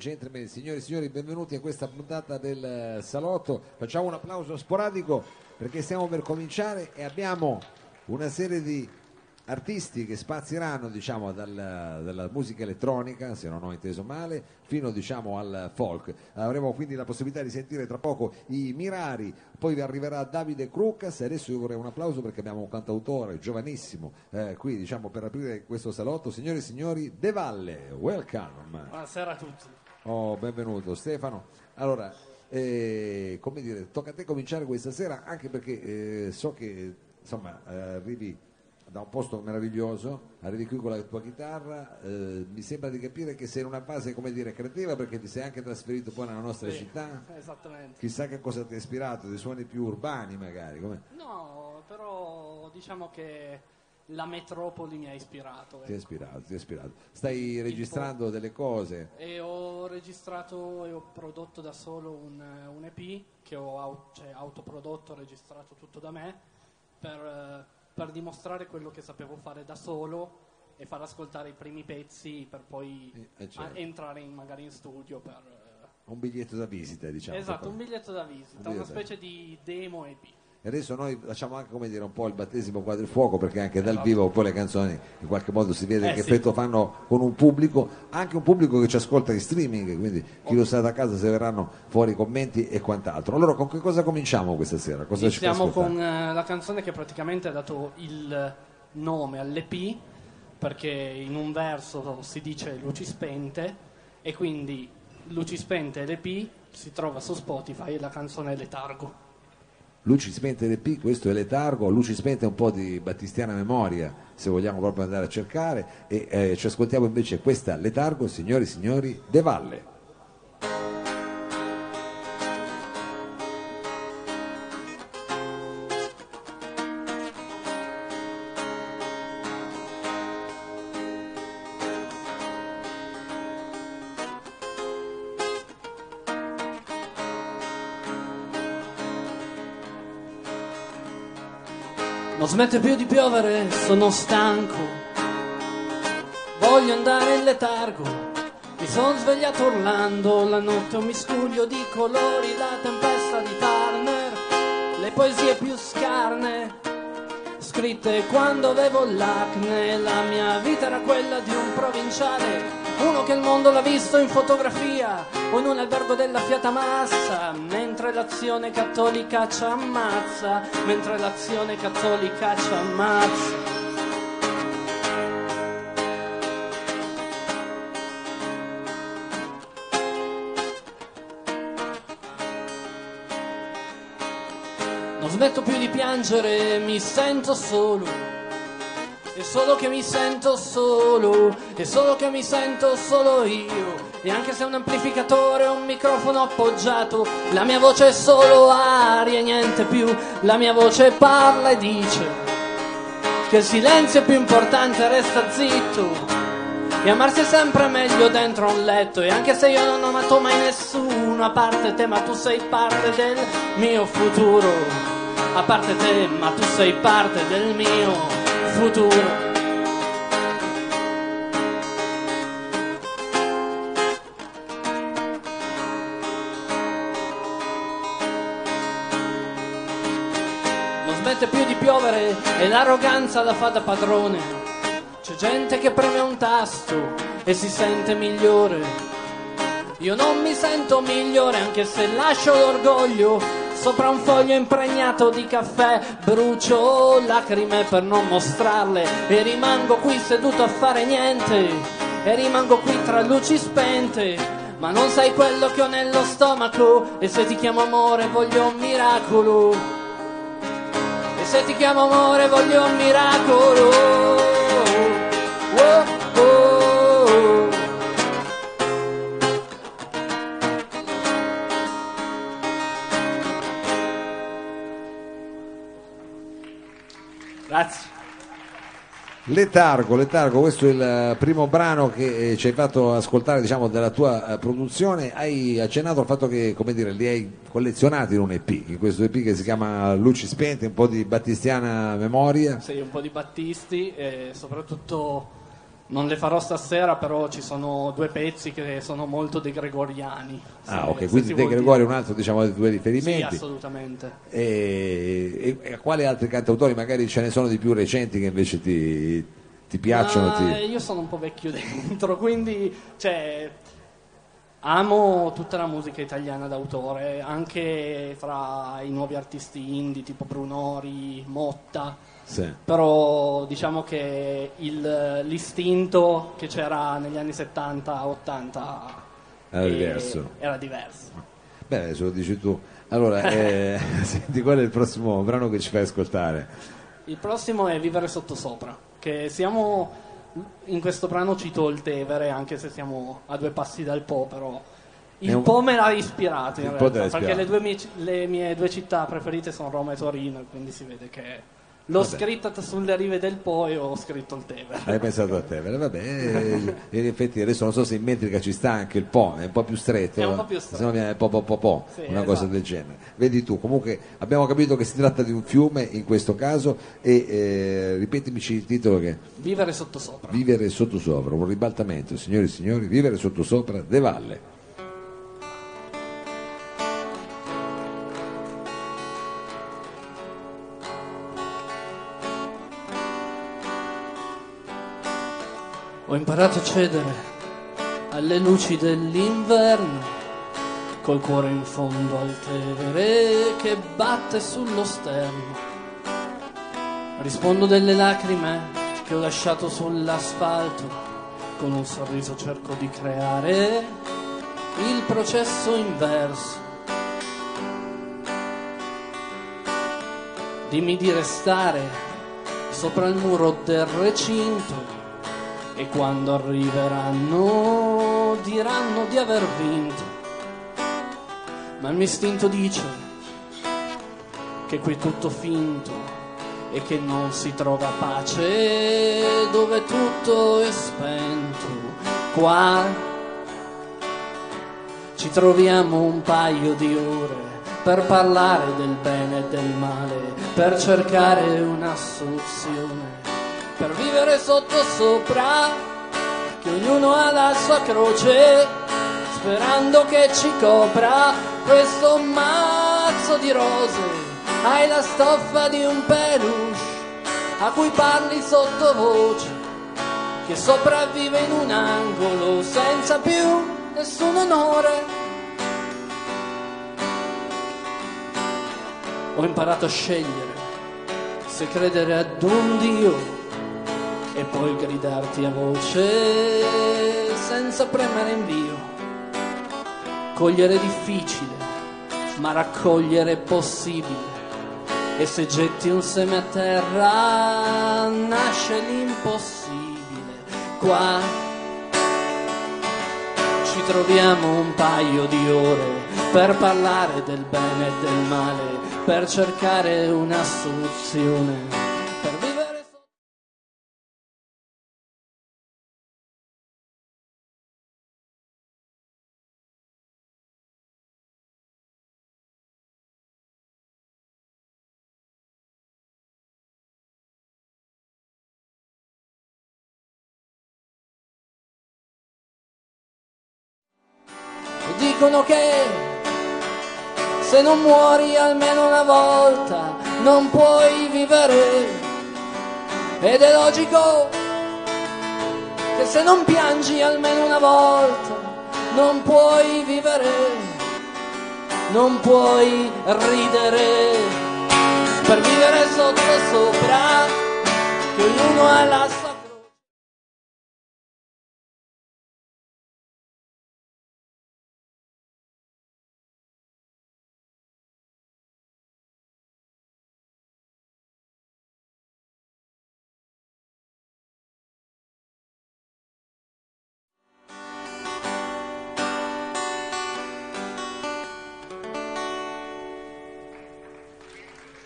Gentlemen, signori e signori, benvenuti a questa puntata del eh, Salotto. Facciamo un applauso sporadico perché stiamo per cominciare e abbiamo una serie di artisti che spazieranno diciamo, dal- dalla musica elettronica, se non ho inteso male, fino diciamo, al folk. Avremo quindi la possibilità di sentire tra poco i Mirari, poi vi arriverà Davide Crucas e adesso io vorrei un applauso perché abbiamo un cantautore giovanissimo eh, qui diciamo, per aprire questo salotto. Signore e signori, De Valle, welcome. Buonasera a tutti. Oh, benvenuto Stefano. Allora, eh, come dire, tocca a te cominciare questa sera anche perché eh, so che insomma eh, arrivi da un posto meraviglioso, arrivi qui con la tua chitarra, eh, mi sembra di capire che sei in una fase, come dire, creativa perché ti sei anche trasferito poi nella nostra Sì, città. Esattamente. Chissà che cosa ti ha ispirato, dei suoni più urbani magari. come- No, però diciamo che la metropoli mi ha ispirato. Ti ha ecco. ispirato, ti ha ispirato. Stai registrando delle cose. E ho registrato e ho prodotto da solo un, un EP che ho cioè, autoprodotto, registrato tutto da me per, eh, per dimostrare quello che sapevo fare da solo e far ascoltare i primi pezzi per poi Eh, certo. a- entrare in- magari in studio per... eh, Un biglietto da visita, diciamo. esatto, un biglietto da visita, biglietto una specie di demo EP. E adesso noi facciamo anche come dire un po' il battesimo qua del fuoco perché anche dal vivo poi le canzoni in qualche modo si vede Eh, che sì. effetto fanno con un pubblico, anche un pubblico che ci ascolta in streaming, quindi chi lo sa da casa se verranno fuori i commenti e quant'altro. Allora con che cosa cominciamo questa sera? Cosa ci Iniziamo ascoltare? con eh, la canzone che praticamente ha dato il nome all'EP perché in un verso si dice luci spente e quindi luci spente e l'EP si trova su Spotify e la canzone è Letargo. Luci spente l'EP, questo è Letargo, Luci spente un po' di battistiana memoria, se vogliamo proprio andare a cercare, e eh, ci ascoltiamo invece questa Letargo, signori e signori, De Valle. Smette più di piovere, sono stanco. Voglio andare in letargo. Mi sono svegliato urlando, la notte un miscuglio di colori, la tempesta di Turner, le poesie più scarne, scritte quando avevo l'acne. La mia vita era quella di un provinciale, uno che il mondo l'ha visto in fotografia o in un albergo della Fiata Massa, mentre l'azione cattolica ci ammazza, mentre l'azione cattolica ci ammazza. Non smetto più di piangere, mi sento solo. È solo che mi sento solo, è solo che mi sento solo io. E anche se un amplificatore o un microfono appoggiato, la mia voce è solo aria e niente più. La mia voce parla e dice che il silenzio è più importante, resta zitto. E amarsi è sempre meglio dentro un letto E anche se io non ho amato mai nessuno A parte te ma tu sei parte del mio futuro A parte te ma tu sei parte del mio futuro Non smette più di piovere e l'arroganza la fa da padrone c'è gente che preme un tasto e si sente migliore. Io non mi sento migliore anche se lascio l'orgoglio sopra un foglio impregnato di caffè. Brucio lacrime per non mostrarle e rimango qui seduto a fare niente. E rimango qui tra luci spente. Ma non sai quello che ho nello stomaco. E se ti chiamo amore voglio un miracolo. E se ti chiamo amore voglio un miracolo. Oh, oh. Grazie. Letargo, Letargo, questo è il eh, primo brano che eh, ci hai fatto ascoltare diciamo, della tua eh, produzione. Hai accennato al fatto che come dire, li hai collezionati in un EP, in questo EP che si chiama Luci Spente, un po' di battistiana memoria. Sei un po' di Battisti e soprattutto Non le farò stasera, però ci sono due pezzi che sono molto de gregoriani. Ah, ok, quindi De Gregorio è un altro diciamo, dei tuoi Sì, riferimenti. assolutamente. e, e a quali altri cantautori, magari ce ne sono di più recenti che invece ti, ti piacciono? Ma ti- io sono un po' vecchio dentro, quindi cioè, amo tutta la musica italiana d'autore, anche fra i nuovi artisti indie tipo Brunori, Motta. Sì. Però diciamo che il- l'istinto che c'era negli anni 70-80 Era diverso. Era diverso. Beh, adesso lo dici tu. Allora, eh, senti, qual è il prossimo brano che ci fai ascoltare? Il prossimo è Vivere sottosopra, che siamo in questo brano cito il Tevere, anche se siamo a due passi dal Po, però il un- Po me l'ha ispirato in realtà, perché le, due mie, le mie due città preferite sono Roma e Torino, e quindi si vede che l'ho Vabbè. scritta sulle rive del Po e ho scritto il Tevere. Hai pensato a te, vabbè, eh, in effetti adesso non so se in metrica ci sta anche il po', è un po' più stretto, È un po' più stretto. se no viene po' po' po' po', Sì, una cosa esatto. del genere. Vedi tu, comunque abbiamo capito che si tratta di un fiume in questo caso e eh, ripetimici il titolo che Vivere sottosopra. Vivere sottosopra, un ribaltamento, signori e signori, vivere sottosopra De Valle. Ho imparato a cedere alle luci dell'inverno, col cuore in fondo al Tevere che batte sullo sterno. Rispondo delle lacrime che ho lasciato sull'asfalto, con un sorriso cerco di creare il processo inverso. Dimmi di restare sopra il muro del recinto e quando arriveranno diranno di aver vinto. Ma il mio istinto dice che qui è tutto finto e che non si trova pace dove tutto è spento. Qua ci troviamo un paio di ore per parlare del bene e del male, per cercare una soluzione, per vivere sotto sopra, che ognuno ha la sua croce, sperando che ci copra questo mazzo di rose. Hai la stoffa di un peluche a cui parli sottovoce, che sopravvive in un angolo senza più nessun onore. Ho imparato a scegliere se credere ad un Dio e poi gridarti a voce senza premere invio. Cogliere è difficile, ma raccogliere è possibile. E se getti un seme a terra nasce l'impossibile. Qua ci troviamo un paio di ore per parlare del bene e del male, per cercare una soluzione, dicono che se non muori almeno una volta non puoi vivere. Ed è logico che se non piangi almeno una volta non puoi vivere. Non puoi ridere per vivere sotto sopra, che ognuno ha la sua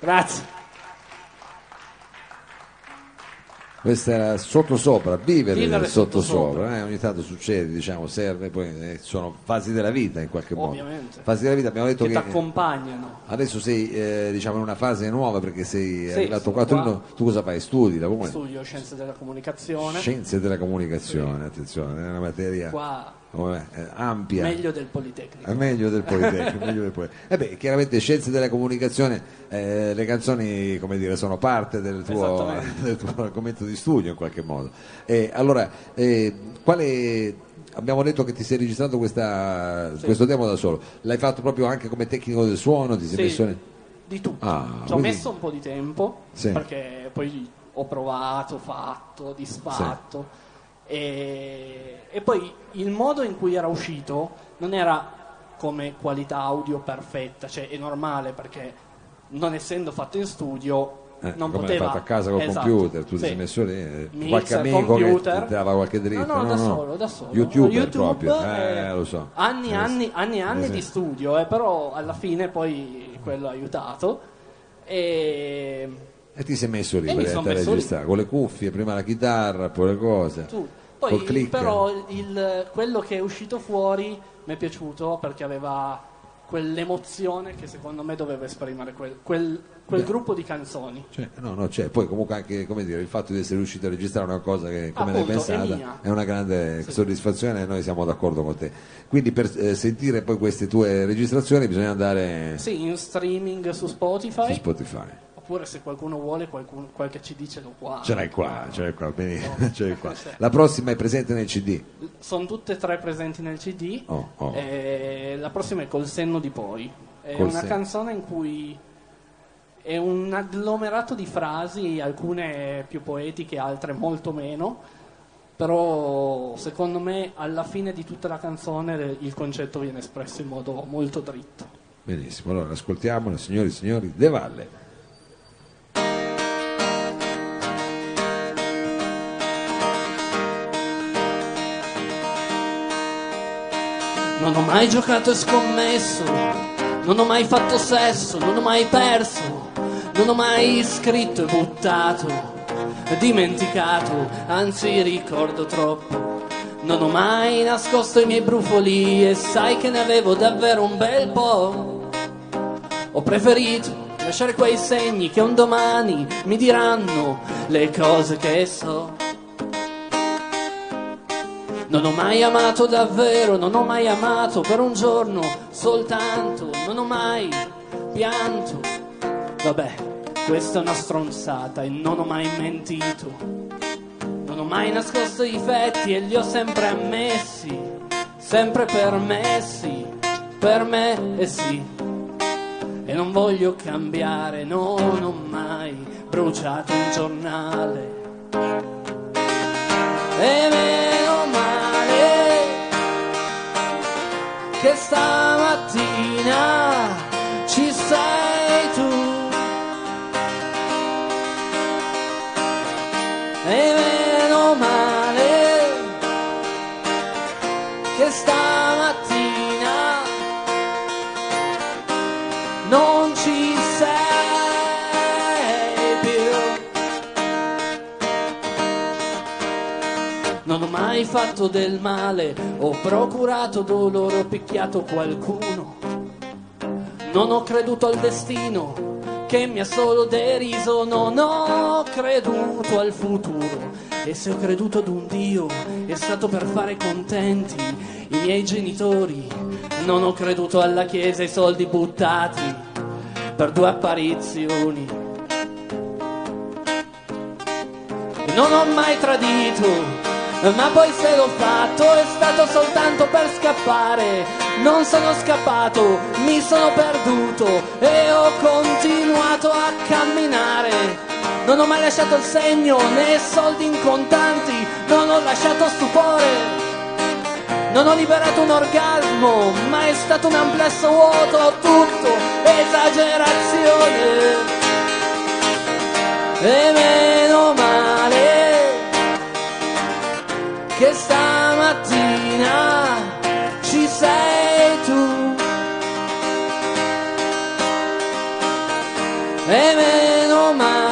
Grazie. Questa era sottosopra, vivere, Vivere sottosopra, sottosopra. eh, ogni tanto succede, diciamo, serve, poi eh, sono fasi della vita in qualche modo. Ovviamente. Fasi della vita, abbiamo detto che ti che accompagnano. adesso sei eh, diciamo in una fase nuova perché sei Sì, arrivato qua a qua. Torino, tu cosa fai? Studi, lavori? Studio scienze della comunicazione. Scienze della comunicazione, attenzione, è una materia Qua come, eh, ampia. meglio del Politecnico. Meglio del Politecnico, meglio del Politecnico. Eh beh, chiaramente scienze della comunicazione, eh, le canzoni come dire, sono parte del tuo, del tuo argomento di studio in qualche modo. Eh, allora, eh, quale, abbiamo detto che ti sei registrato questa- questo demo da solo, l'hai fatto proprio anche come tecnico del suono, ti sei Sì, messo... in- di tutto. Ah, Ci ho quindi- messo un po' di tempo Sì. perché poi ho provato, fatto, disfatto e, e poi il modo in cui era uscito non era come qualità audio perfetta, cioè è normale perché non essendo fatto in studio Eh, non poteva fatto a casa col Esatto, computer, tu ti sì. sei messo lì, eh, Mixer, qualche amico computer. che ti dava qualche dritta. No, no, da solo, da solo. YouTuber YouTube, proprio, eh, eh, lo so. Anni, Eh, anni, anni, anni di studio, eh, però alla fine poi quello ha aiutato. E E ti sei messo lì E per messo registrare, con le cuffie, prima la chitarra, poi le cose. tu, Col poi però il- quello che è uscito fuori mi è piaciuto perché aveva quell'emozione che secondo me doveva esprimere quel, quel- quel gruppo di canzoni. Cioè, no, no, c'è. Poi comunque anche come dire, il fatto di essere riuscito a registrare una cosa che come l'hai Appunto, è pensata mia. è una grande soddisfazione e noi siamo d'accordo con te. Quindi per eh, sentire poi queste tue registrazioni bisogna andare Sì, in streaming su Spotify, su Spotify. Oppure se qualcuno vuole qualcun- qualche CD ce l'ho qua. Ce l'hai qua, ce l'hai qua, benissimo, ce l'hai qua. La prossima è presente nel CD. Sono tutte e tre presenti nel CD. Oh, oh. E la prossima è Col senno di poi. È Col una senno. canzone in cui è un agglomerato di frasi, alcune più poetiche, altre molto meno. Però secondo me alla fine di tutta la canzone il concetto viene espresso in modo molto dritto. Benissimo, allora ascoltiamola, signori e signori, De Valle. Non ho mai giocato e scommesso, non ho mai fatto sesso, non ho mai perso, non ho mai scritto e buttato, dimenticato, anzi ricordo troppo. Non ho mai nascosto i miei brufoli e sai che ne avevo davvero un bel po'. Ho preferito lasciare quei segni che un domani mi diranno le cose che so. Non ho mai amato davvero, non ho mai amato per un giorno soltanto, non ho mai pianto. Vabbè, questa è una stronzata e non ho mai mentito. Non ho mai nascosto i difetti e li ho sempre ammessi, sempre permessi, per me e sì. E non voglio cambiare, no, non ho mai bruciato un giornale. E meno che stamattina fatto del male, ho procurato dolore, ho picchiato qualcuno. Non ho creduto al destino che mi ha solo deriso, non ho creduto al futuro. E se ho creduto ad un Dio è stato per fare contenti i miei genitori. Non ho creduto alla Chiesa ai soldi buttati per due apparizioni. Non ho mai tradito, ma poi se l'ho fatto è stato soltanto per scappare. Non sono scappato, mi sono perduto e ho continuato a camminare. Non ho mai lasciato il segno né soldi in contanti, non ho lasciato stupore. Non ho liberato un orgasmo, ma è stato un amplesso vuoto, tutto esagerazione. E meno male che stamattina ci sei tu. E meno male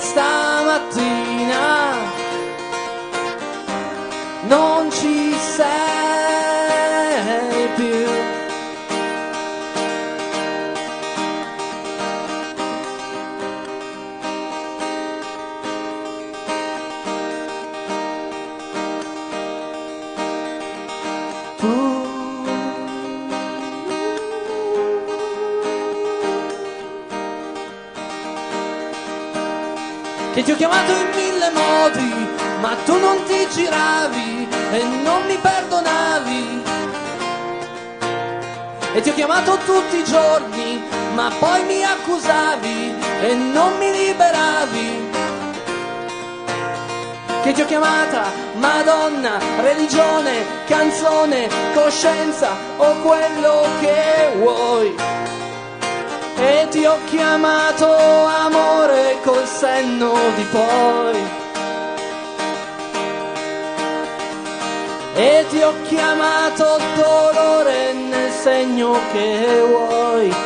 stamattina non ci sei ti ho chiamato in mille modi, ma tu non ti giravi e non mi perdonavi. E ti ho chiamato tutti i giorni, ma poi mi accusavi e non mi liberavi. Che ti ho chiamata Madonna, religione, canzone, coscienza o quello che vuoi e ti ho chiamato amore col senno di poi. E ti ho chiamato dolore nel segno che vuoi.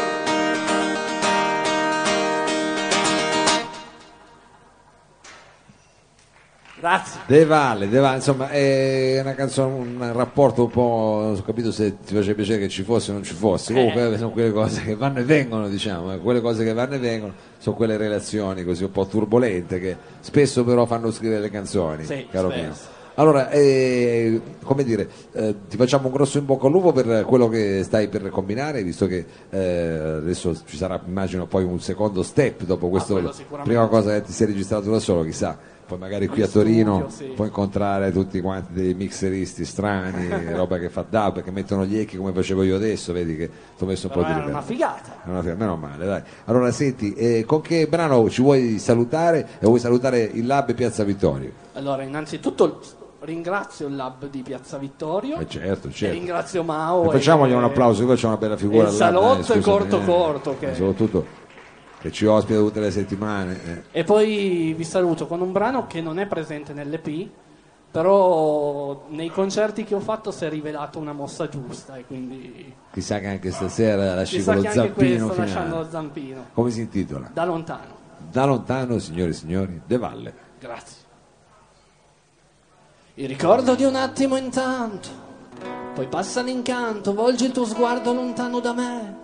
Grazie. De Valle, De Valle, insomma è una canzone, un rapporto un po', non ho capito se ti faceva piacere che ci fosse o non ci fosse, comunque sono quelle cose che vanno e vengono diciamo, eh, quelle cose che vanno e vengono sono quelle relazioni così un po' turbolente che spesso però fanno scrivere le canzoni, Sì, caro spesso. mio. Allora, eh, come dire, eh, ti facciamo un grosso in bocca al lupo per quello che stai per combinare, visto che eh, adesso ci sarà, immagino, poi un secondo step dopo quello sicuramente. prima cosa che ti sei registrato da solo, chissà, poi magari qui a Torino studio, sì. puoi incontrare tutti quanti dei mixeristi strani, roba che fa dub, che mettono gli echi come facevo io adesso, vedi che ti ho messo un Però po' di era una livello. figata. È una figa- Meno male, dai. Allora, senti, eh, con che brano ci vuoi salutare e vuoi salutare il Lab Piazza Vittorio? Allora, innanzitutto ringrazio il lab di Piazza Vittorio. Eh, certo, certo. ringrazio Mao. E facciamogli e- un applauso, che faccia una bella figura. il salotto e corto corto, che- Soprattutto che ci ospita tutte le settimane. eh. E poi vi saluto con un brano che non è presente nell'EP, però nei concerti che ho fatto si è rivelato una mossa giusta e quindi Chissà che anche stasera lasci chissà con che lo zampino questo lasciando lo zampino Come si intitola? da lontano. Da lontano, signore e signori, De Valle. Grazie. Il ricordo di un attimo intanto, poi passa l'incanto, volgi il tuo sguardo lontano da me,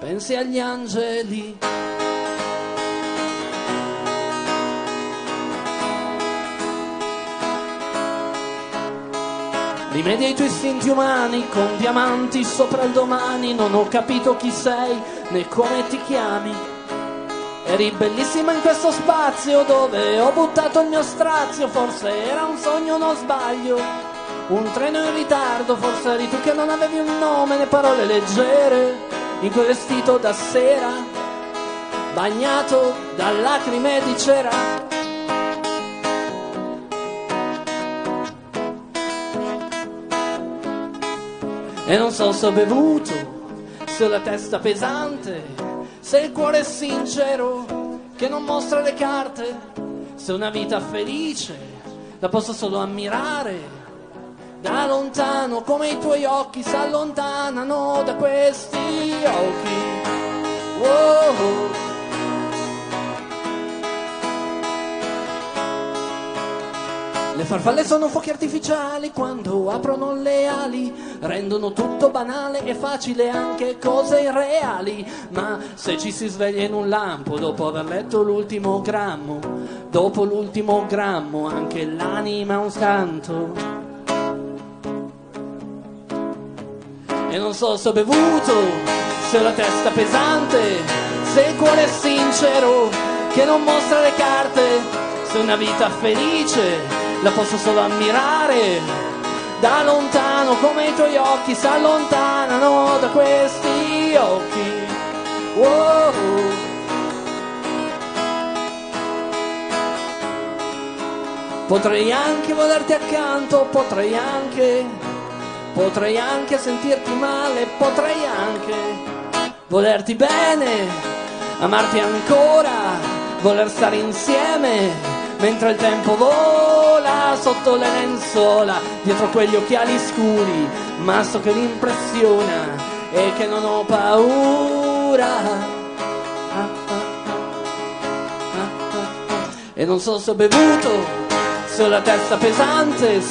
pensi agli angeli. Rimedia i tuoi istinti umani con diamanti sopra il domani, non ho capito chi sei né come ti chiami. Eri bellissima in questo spazio dove ho buttato il mio strazio, forse era un sogno, non sbaglio. Un treno in ritardo, forse eri tu che non avevi un nome né parole leggere, in quel vestito da sera, bagnato da lacrime di cera. E non so se ho bevuto, se ho la testa pesante, se il cuore è sincero, che non mostra le carte, se una vita felice la posso solo ammirare. Da lontano come i tuoi occhi si allontanano da questi occhi. Wow. Le farfalle sono fuochi artificiali quando aprono le ali, rendono tutto banale e facile anche cose irreali. Ma se ci si sveglia in un lampo dopo aver letto l'ultimo grammo, dopo l'ultimo grammo anche l'anima un scanto. E non so se ho bevuto, se ho la testa pesante, se il cuore è sincero, che non mostra le carte, se una vita felice la posso solo ammirare. Da lontano come i tuoi occhi si allontanano da questi occhi. Wow. Potrei anche volerti accanto, potrei anche, potrei anche sentirti male, potrei anche volerti bene, amarti ancora, voler stare insieme, mentre il tempo vola sotto le lenzuola, dietro quegli occhiali scuri, ma so che l'impressiona è che non ho paura. E non so se ho bevuto, se ho la testa pesante,